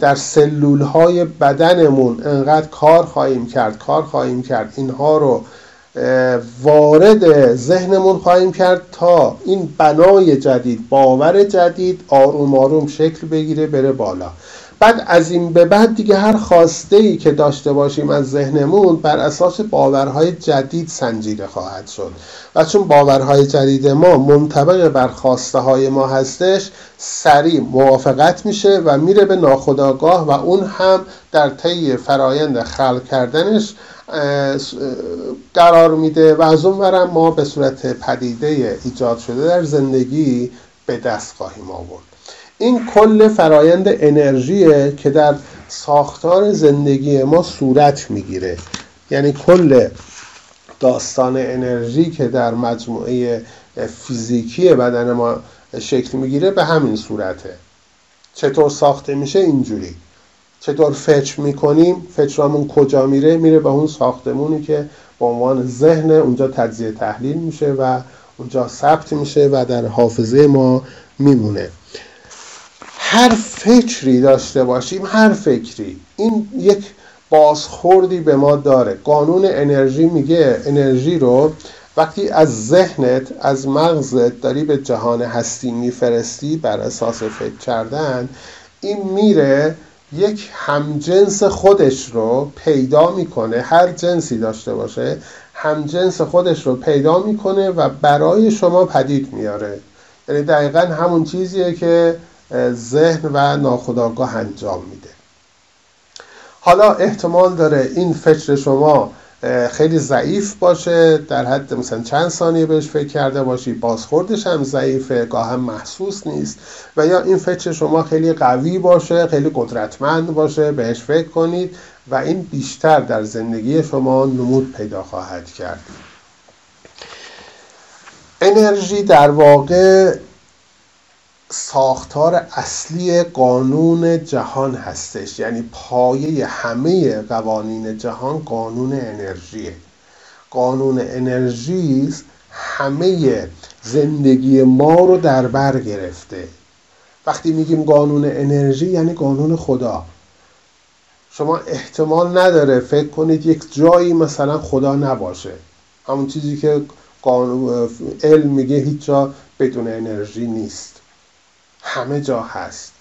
در سلول های بدنمون انقدر کار خواهیم کرد کار خواهیم کرد. اینها رو وارد ذهنمون خواهیم کرد تا این بنای جدید باور جدید آروم آروم شکل بگیره بره بالا. بعد از این به بعد دیگه هر خواسته ای که داشته باشیم از ذهنمون بر اساس باورهای جدید سنجیده خواهد شد. و چون باورهای جدید ما منطبق بر خواسته های ما هستش سریع موافقت میشه و میره به ناخودآگاه و اون هم در طی فرایند خلق کردنش قرار میده و از اون ما به صورت پدیده ایجاد شده در زندگی به دست خواهیم آورد. این کل فرایند انرژیه که در ساختار زندگی ما صورت می‌گیره. یعنی کل داستان انرژی که در مجموعه فیزیکی بدن ما شکل می‌گیره به همین صورته. چطور ساخته میشه؟ اینجوری. چطور فچ می‌کنیم؟ فچرامون کجا میره؟ میره به اون ساختمونی که به عنوان ذهن اونجا تجزیه تحلیل میشه و اونجا ثبت میشه و در حافظه ما میمونه. هر فکری داشته باشیم هر فکری. این یک بازخوردی به ما داره. قانون انرژی میگه انرژی رو وقتی از ذهنت از مغزت داری به جهان هستی میفرستی بر اساس فکر کردن این میره یک همجنس خودش رو پیدا می‌کنه. هر جنسی داشته باشه همجنس خودش رو پیدا می‌کنه و برای شما پدید میاره. یعنی دقیقا همون چیزیه که ذهن و ناخودآگاه انجام میده. حالا احتمال داره این فکر شما خیلی ضعیف باشه در حد مثلا چند ثانیه بهش فکر کرده باشی بازخوردش هم ضعیفه گاه هم محسوس نیست و یا این فکر شما خیلی قوی باشه خیلی قدرتمند باشه بهش فکر کنید و این بیشتر در زندگی شما نمود پیدا خواهد کرد. انرژی در واقع ساختار اصلی قانون جهان هستش. یعنی پایه همه قوانین جهان قانون انرژیه. قانون انرژی همه زندگی ما رو در بر گرفته. وقتی میگیم قانون انرژی یعنی قانون خدا. شما احتمال نداره فکر کنید یک جایی مثلا خدا نباشه. همون چیزی که علم میگه هیچ جا بدون انرژی نیست. همه جا هست.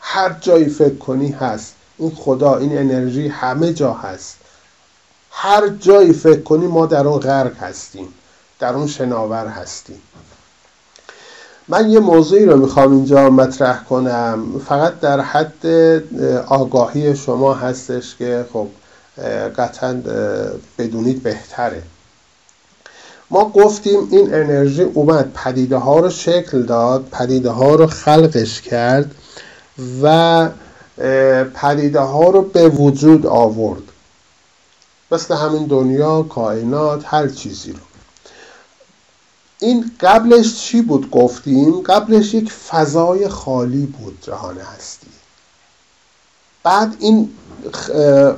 هر جایی فکر کنی هست. این خدا این انرژی همه جا هست. هر جایی فکر کنی ما در اون غرق هستیم. در اون شناور هستیم. من یه موضوعی رو می‌خوام اینجا مطرح کنم. فقط در حد آگاهی شما هستش که خب قطعا بدونید بهتره. ما گفتیم این انرژی اومد پدیده ها رو شکل داد پدیده ها رو خلقش کرد و پدیده ها رو به وجود آورد. مثل همین دنیا کائنات هر چیزی رو. این قبلش چی بود گفتیم؟ قبلش یک فضای خالی بود جهان هستی. بعد این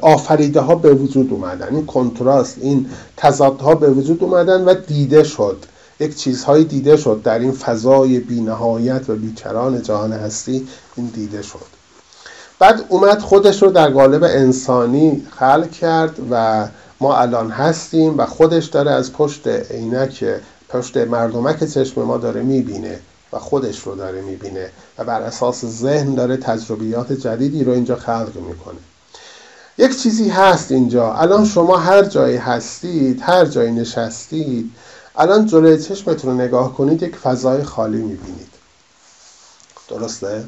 آفریده ها به وجود اومدن. این کنتراست این تضادها به وجود اومدن و دیده شد. یک چیزهایی دیده شد. در این فضای بینهایت و بیکران جهان هستی این دیده شد. بعد اومد خودش رو در قالب انسانی خلق کرد و ما الان هستیم و خودش داره از پشت عینک پشت مردمک چشم ما داره می‌بینه و خودش رو داره می‌بینه و بر اساس ذهن داره تجربیات جدیدی رو اینجا خلق می‌کنه. یک چیزی هست اینجا الان شما هر جایی هستید هر جایی نشستید الان جلوی چشمتون رو نگاه کنید یک فضای خالی می‌بینید درسته؟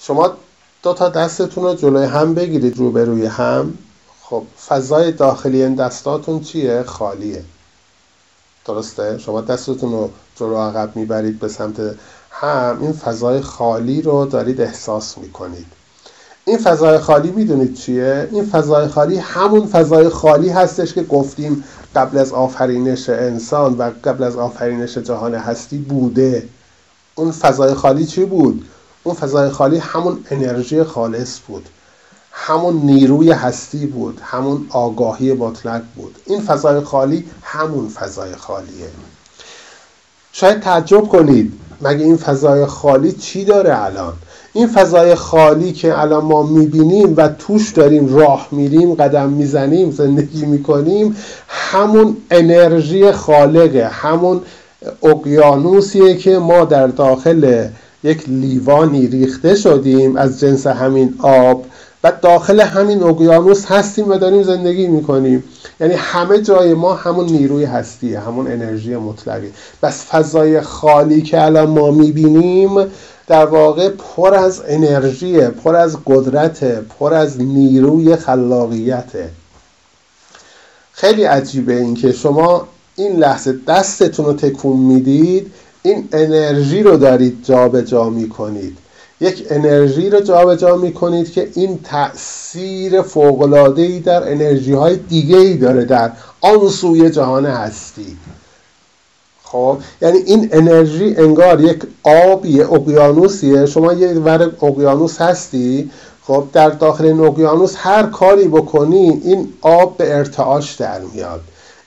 شما دو تا دستتون رو جلوی هم بگیرید روبروی هم خب فضای داخلی این دستاتون چیه؟ خالیه درسته؟ شما دستتون رو جلو عقب می‌برید به سمت هم این فضای خالی رو دارید احساس می‌کنید این فضای خالی می‌دونید چیه؟ این فضای خالی همون فضای خالی هستش که گفتیم قبل از آفرینش انسان و قبل از آفرینش جهان هستی بوده. اون فضای خالی چی بود؟ اون فضای خالی همون انرژی خالص بود. همون نیروی هستی بود. همون آگاهی مطلق بود. این فضای خالی همون فضای خالیه. شاید تعجب کنید مگه این فضای خالی چی داره الان؟ این فضای خالی که الان ما می‌بینیم و توش داریم راه میریم قدم می‌زنیم زندگی می‌کنیم همون انرژی خالقه همون اقیانوسیه که ما در داخل یک لیوانی ریخته شدیم از جنس همین آب و داخل همین اقیانوس هستیم و داریم زندگی می‌کنیم. یعنی همه جای ما همون نیروی هستیه همون انرژی مطلقی. بس فضای خالی که الان ما می‌بینیم در واقع پر از انرژی پر از قدرت پر از نیروی خلاقیته خیلی عجیبه این که شما این لحظه دستتون رو تکون می‌دید این انرژی رو دارید جابجا جا می‌کنید. یک انرژی رو جابجا می کنید که این تاثیر ای در انرژی های دیگه ای داره در آن سوی جهان هستی. خب یعنی این انرژی انگار یک آبی اقیانوسیه. شما یه ور اقیانوس هستی خب در داخل این اقیانوس هر کاری بکنی این آب به ارتعاش در میاد.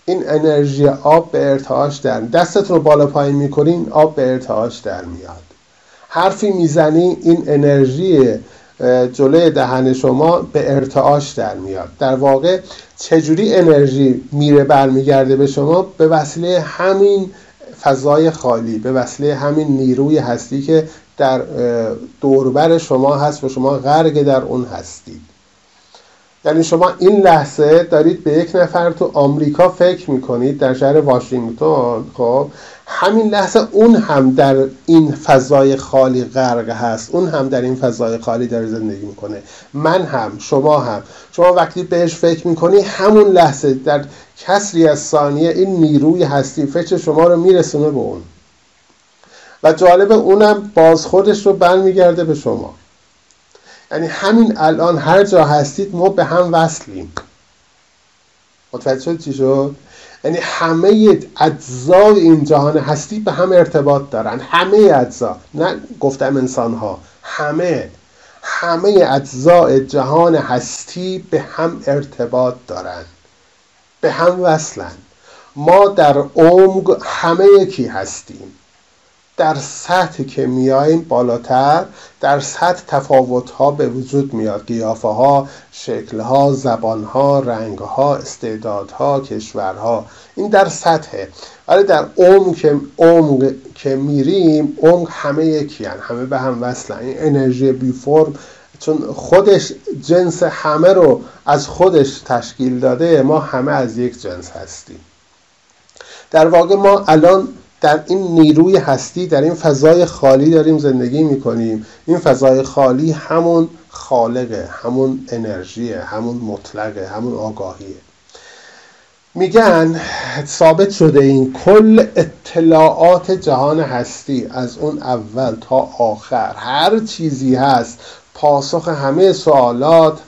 این انرژی آب به ارتعاش در دستت رو بالا پایین می‌کنی آب به ارتعاش در میاد. حرفی می‌زنی این انرژی جلوی دهن شما به ارتعاش در میاد. در واقع چجوری انرژی میره برمیگرده به شما؟ به وسیله همین فضای خالی. به وسیله همین نیروی هستی که در دوربر شما هست و شما غرق در اون هستید. یعنی شما این لحظه دارید به یک نفر تو آمریکا فکر می‌کنید در شهر واشنگتن خب همین لحظه اون هم در این فضای خالی غرق هست. اون هم در این فضای خالی داره زندگی می‌کنه. من هم شما هم. شما وقتی بهش فکر می‌کنی همون لحظه در کسری از ثانیه این نیروی هستی فکر شما رو میرسونه به اون. و جالب اونم بازخوردش رو برمیگرده به شما. یعنی همین الان هر جا هستید ما به هم وصلیم. متوجه شد چی شد؟ یعنی همه اجزای این جهان هستی به هم ارتباط دارن. همه اجزا. نه گفتم انسان ها همه. همه اجزای جهان هستی به هم ارتباط دارن. به هم وصلن ما در عمق همه یکی هستیم. در سطح که میاییم بالاتر در سطح تفاوت ها به وجود میاد. قیافه ها شکل ها زبان ها رنگ ها استعداد ها کشورها. این در سطحه. ولی در عمق که عمق که میریم عمق همه یکی هن. همه به هم وصلن این انرژی بی فرم چون خودش جنس همه رو از خودش تشکیل داده ما همه از یک جنس هستیم. در واقع ما الان در این نیروی هستی در این فضای خالی داریم زندگی می‌کنیم. این فضای خالی همون خالقه همون انرژیه همون مطلقه همون آگاهیه. میگن ثابت شده این کل اطلاعات جهان هستی از اون اول تا آخر هر چیزی هست پاسخ همه سوالات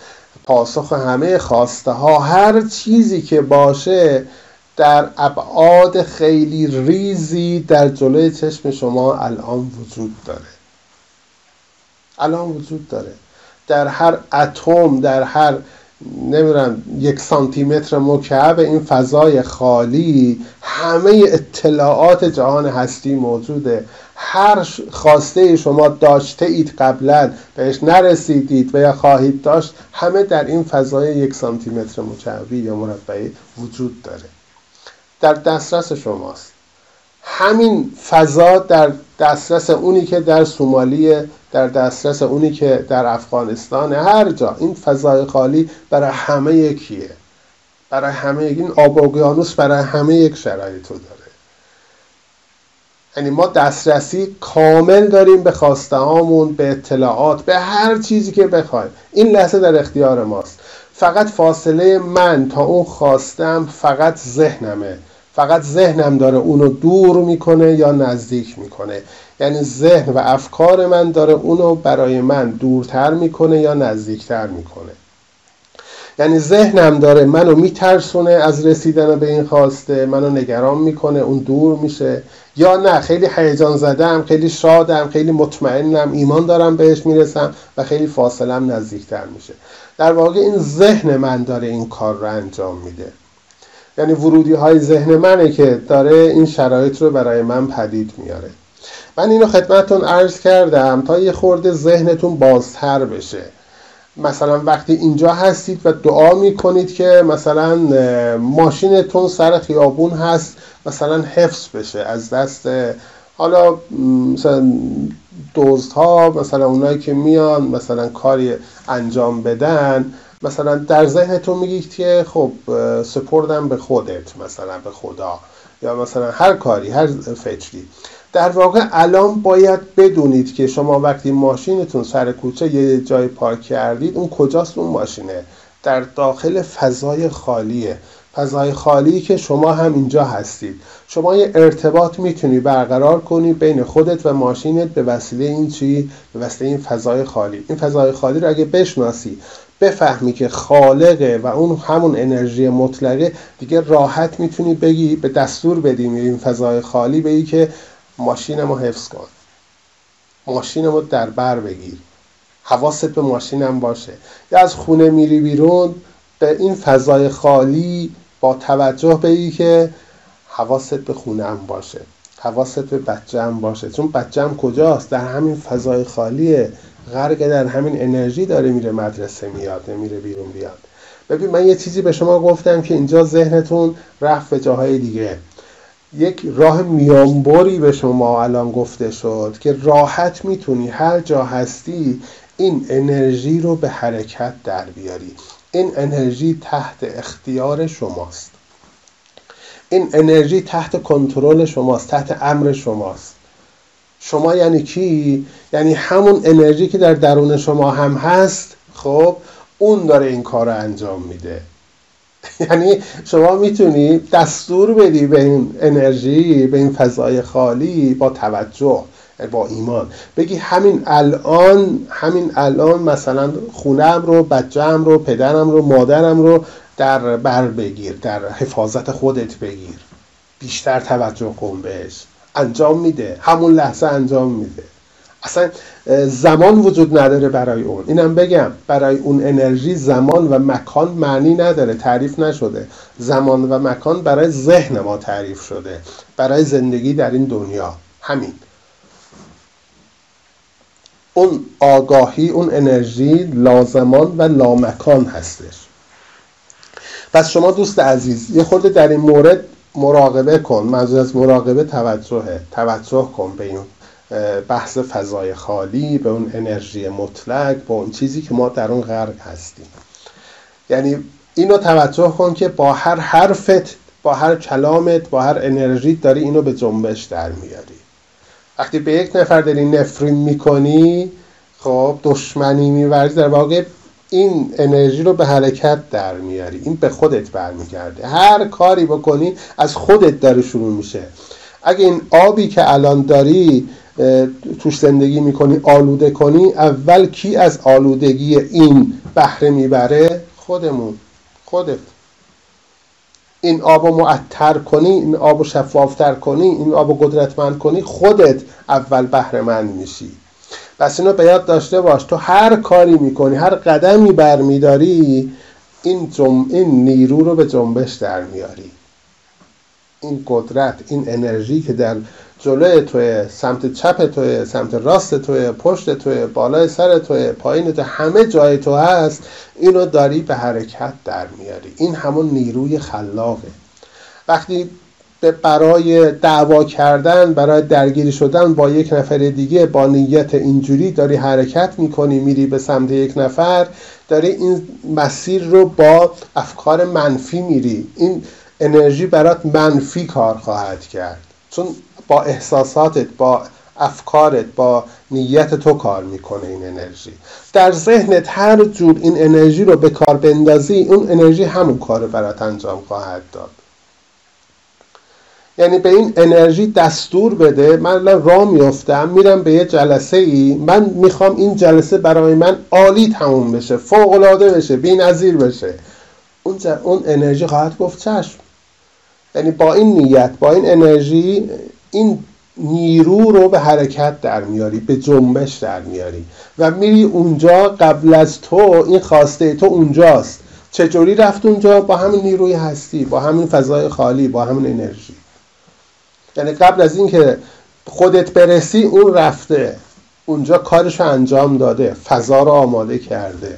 پاسخ همه خواسته ها هر چیزی که باشه در ابعاد خیلی ریزی در جلوی چشم شما الان وجود داره. الان وجود داره. در هر اتم در هر نمی‌دونم یک سانتی متر مکعب این فضای خالی همه اطلاعات جهان هستی موجوده. هر خواسته شما داشته اید قبلا بهش نرسیدید و یا خواهید داشت همه در این فضای یک سانتی متر مکعبی یا مربعی وجود داره. در دسترس شماست. همین فضا در دسترس اونی که در سومالیه در دسترس اونی که در افغانستان هر جا. این فضای خالی برای همه یکیه. برای همه یک این آب برای همه یک شرایط داره. یعنی ما دسترسی کامل داریم به خواسته هامون به اطلاعات به هر چیزی که بخوایم. این لحظه در اختیار ماست. فقط فاصله من تا اون خواستم فقط ذهنمه. فقط ذهنم داره اونو دور می‌کنه یا نزدیک می‌کنه. یعنی ذهن و افکار من داره اونو برای من دورتر می‌کنه یا نزدیکتر می‌کنه. یعنی ذهنم داره منو میترسونه از رسیدن به این خواسته منو نگران می‌کنه اون دور میشه. یا نه خیلی هیجان زدم خیلی شادم خیلی مطمئنم ایمان دارم بهش می‌رسم و خیلی فاصلم نزدیکتر میشه. در واقع این ذهن من داره این کار رو انجام میده. یعنی ورودی های ذهن منه که داره این شرایط رو برای من پدید میاره. من اینو خدمتتون عرض کردم تا یه خورده ذهنتون بازتر بشه. مثلا وقتی اینجا هستید و دعا می‌کنید که مثلا ماشینتون سر خیابون هست مثلا حفظ بشه از دست حالا مثلا ها مثلا اونایی که میان مثلا کاری انجام بدن مثلا در ذهنتون میگید که خب سپردم به خودت مثلا به خدا یا مثلا هر کاری هر فکری. در واقع الان باید بدونید که شما وقتی ماشینتون سر کوچه یه جای پارک کردید اون کجاست؟ اون ماشینه. در داخل فضای خالیه. فضای خالی که شما هم اینجا هستید. شما یه ارتباط می‌تونی برقرار کنی بین خودت و ماشینت به وسیله این چی؟ به وسیله این فضای خالی. این فضای خالی رو اگه بشناسی بفهمی که خالقه و اون همون انرژی مطلقه دیگه راحت می‌تونی بگی به دستور بدی این فضای خالی بگی که ماشینمو حفظ کن. ماشینمو در بر بگیر. حواست به ماشینم باشه. یا از خونه میری بیرون به این فضای خالی با توجه به که حواست به خونم باشه. حواست به بچم باشه. چون بچم کجاست؟ در همین فضای خالیه. غرق در همین انرژی داره میره مدرسه میاد نمیره بیرون بیاد. ببین من یه چیزی به شما گفتم که اینجا ذهنتون رفت به جاهای دیگه. یک راه میانبری به شما الان گفته شد که راحت می‌تونی هر جا هستی این انرژی رو به حرکت در بیاری. این انرژی تحت اختیار شماست. این انرژی تحت کنترل شماست تحت امر شماست. شما یعنی کی؟ یعنی همون انرژی که در درون شما هم هست خب اون داره این کار رو انجام میده. یعنی شما می‌تونی دستور بدی به این انرژی به این فضای خالی با توجه با ایمان. بگی همین الان همین الان مثلا خونم رو بچم رو پدرم رو مادرم رو در بر بگیر در حفاظت خودت بگیر. بیشتر توجه کن بهش. انجام میده. همون لحظه انجام میده. اصلا زمان وجود نداره برای اون. اینم بگم برای اون انرژی زمان و مکان معنی نداره تعریف نشده. زمان و مکان برای ذهن ما تعریف شده. برای زندگی در این دنیا. همین. اون آگاهی اون انرژی لازمان و لامکان هستش. پس شما دوست عزیز یه خورده در این مورد مراقبه کن. منظور از مراقبه توجهه. توجه کن به این. بحث فضای خالی به اون انرژی مطلق به اون چیزی که ما در اون غرق هستیم. یعنی اینو توجه کن که با هر حرفت با هر کلامت با هر انرژی داری اینو به جنبش در میاری. وقتی به یک نفر داری نفرین می‌کنی خب دشمنی میورزی در واقع این انرژی رو به حرکت در میاری. این به خودت برمیگرده. هر کاری بکنی از خودت داره شروع میشه. اگه این آبی که الان داری توش زندگی می‌کنی آلوده کنی. اول کی از آلودگی این بهره می‌بره؟ خودمون. خودت. این آب معطر کنی این آب شفافتر کنی این آب قدرتمند کنی خودت اول بهره مند میشی. پس اینو به یاد داشته باش. تو هر کاری می‌کنی هر قدمی برمیداری این, جم... این نیرو رو به جنبش در میاری. این قدرت این انرژی که در جلوی توی سمت چپ توی سمت راست توی پشت توی بالای سر توی پایین تو همه جای تو هست. اینو داری به حرکت در میاری. این همون نیروی خلاقه. وقتی برای دعوا کردن برای درگیری شدن با یک نفر دیگه با نیت اینجوری داری حرکت می‌کنی میری به سمت یک نفر داری این مسیر رو با افکار منفی میری. این انرژی برات منفی کار خواهد کرد. چون با احساساتت با افکارت با نیت تو کار می‌کنه این انرژی. در ذهنت هر جور این انرژی رو به کار بندازی اون انرژی همون کار برات انجام خواهد داد. یعنی به این انرژی دستور بده من راه میفتم میرم به یه جلسه ای من می‌خوام این جلسه برای من عالی تموم بشه فوق العاده بشه بی نظیر بشه. اون, اون انرژی خواهد گفت چشم. یعنی با این نیت با این انرژی این نیرو رو به حرکت در میاری به جنبش در میاری و میری اونجا قبل از تو این خواسته تو اونجاست. چجوری رفت اونجا؟ با همین نیروی هستی با همین فضای خالی با همین انرژی. یعنی قبل از اینکه خودت برسی اون رفته. اونجا کارش رو انجام داده فضا رو آماده کرده.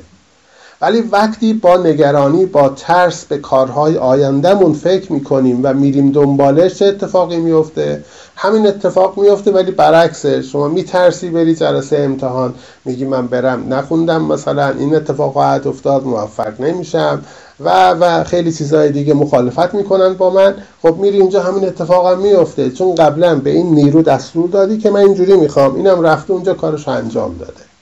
ولی وقتی با نگرانی با ترس به کارهای آیندهمون فکر می‌کنیم و میریم دنبالش چه اتفاقی میفته همین اتفاق میفته ولی برعکسه. شما میترسی بری جلسه امتحان میگی من برم نخوندم مثلا این اتفاق خواهد افتاد موفق نمیشم و و خیلی چیزهای دیگه مخالفت می‌کنن با من. خب میری اینجا همین اتفاق هم میفته چون قبلا به این نیرو دستور دادی که من اینجوری می‌خوام. اینم رفته اونجا کارش انجام داده.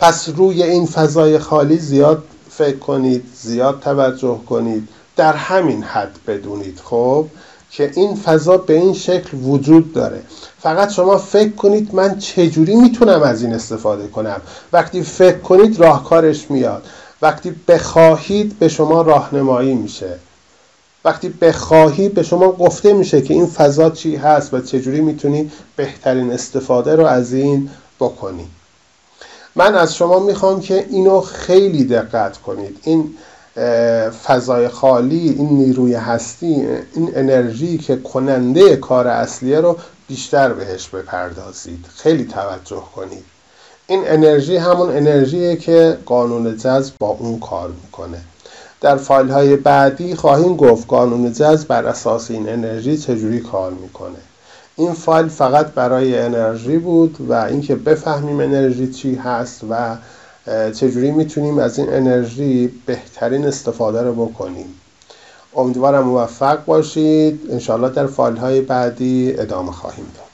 پس روی این فضای خالی زیاد فکر کنید زیاد توجه کنید. در همین حد بدونید خب که این فضا به این شکل وجود داره. فقط شما فکر کنید من چجوری می‌تونم از این استفاده کنم. وقتی فکر کنید راهکارش میاد. وقتی بخواهید به شما راهنمایی میشه. وقتی بخواهی به شما گفته میشه که این فضا چی هست و چجوری می‌تونی بهترین استفاده رو از این بکنی. من از شما می‌خوام که اینو خیلی دقت کنید. این فضای خالی این نیروی هستی این انرژی که کننده کار اصلیه رو بیشتر بهش بپردازید. خیلی توجه کنید. این انرژی همون انرژیه که قانون جذب با اون کار می‌کنه. در فایل های بعدی خواهیم گفت قانون جذب بر اساس این انرژی چجوری کار می‌کنه. این فایل فقط برای انرژی بود و اینکه بفهمیم انرژی چی هست و چجوری می‌تونیم از این انرژی بهترین استفاده رو بکنیم. امیدوارم موفق باشید. انشاءالله در فایل های بعدی ادامه خواهیم داد.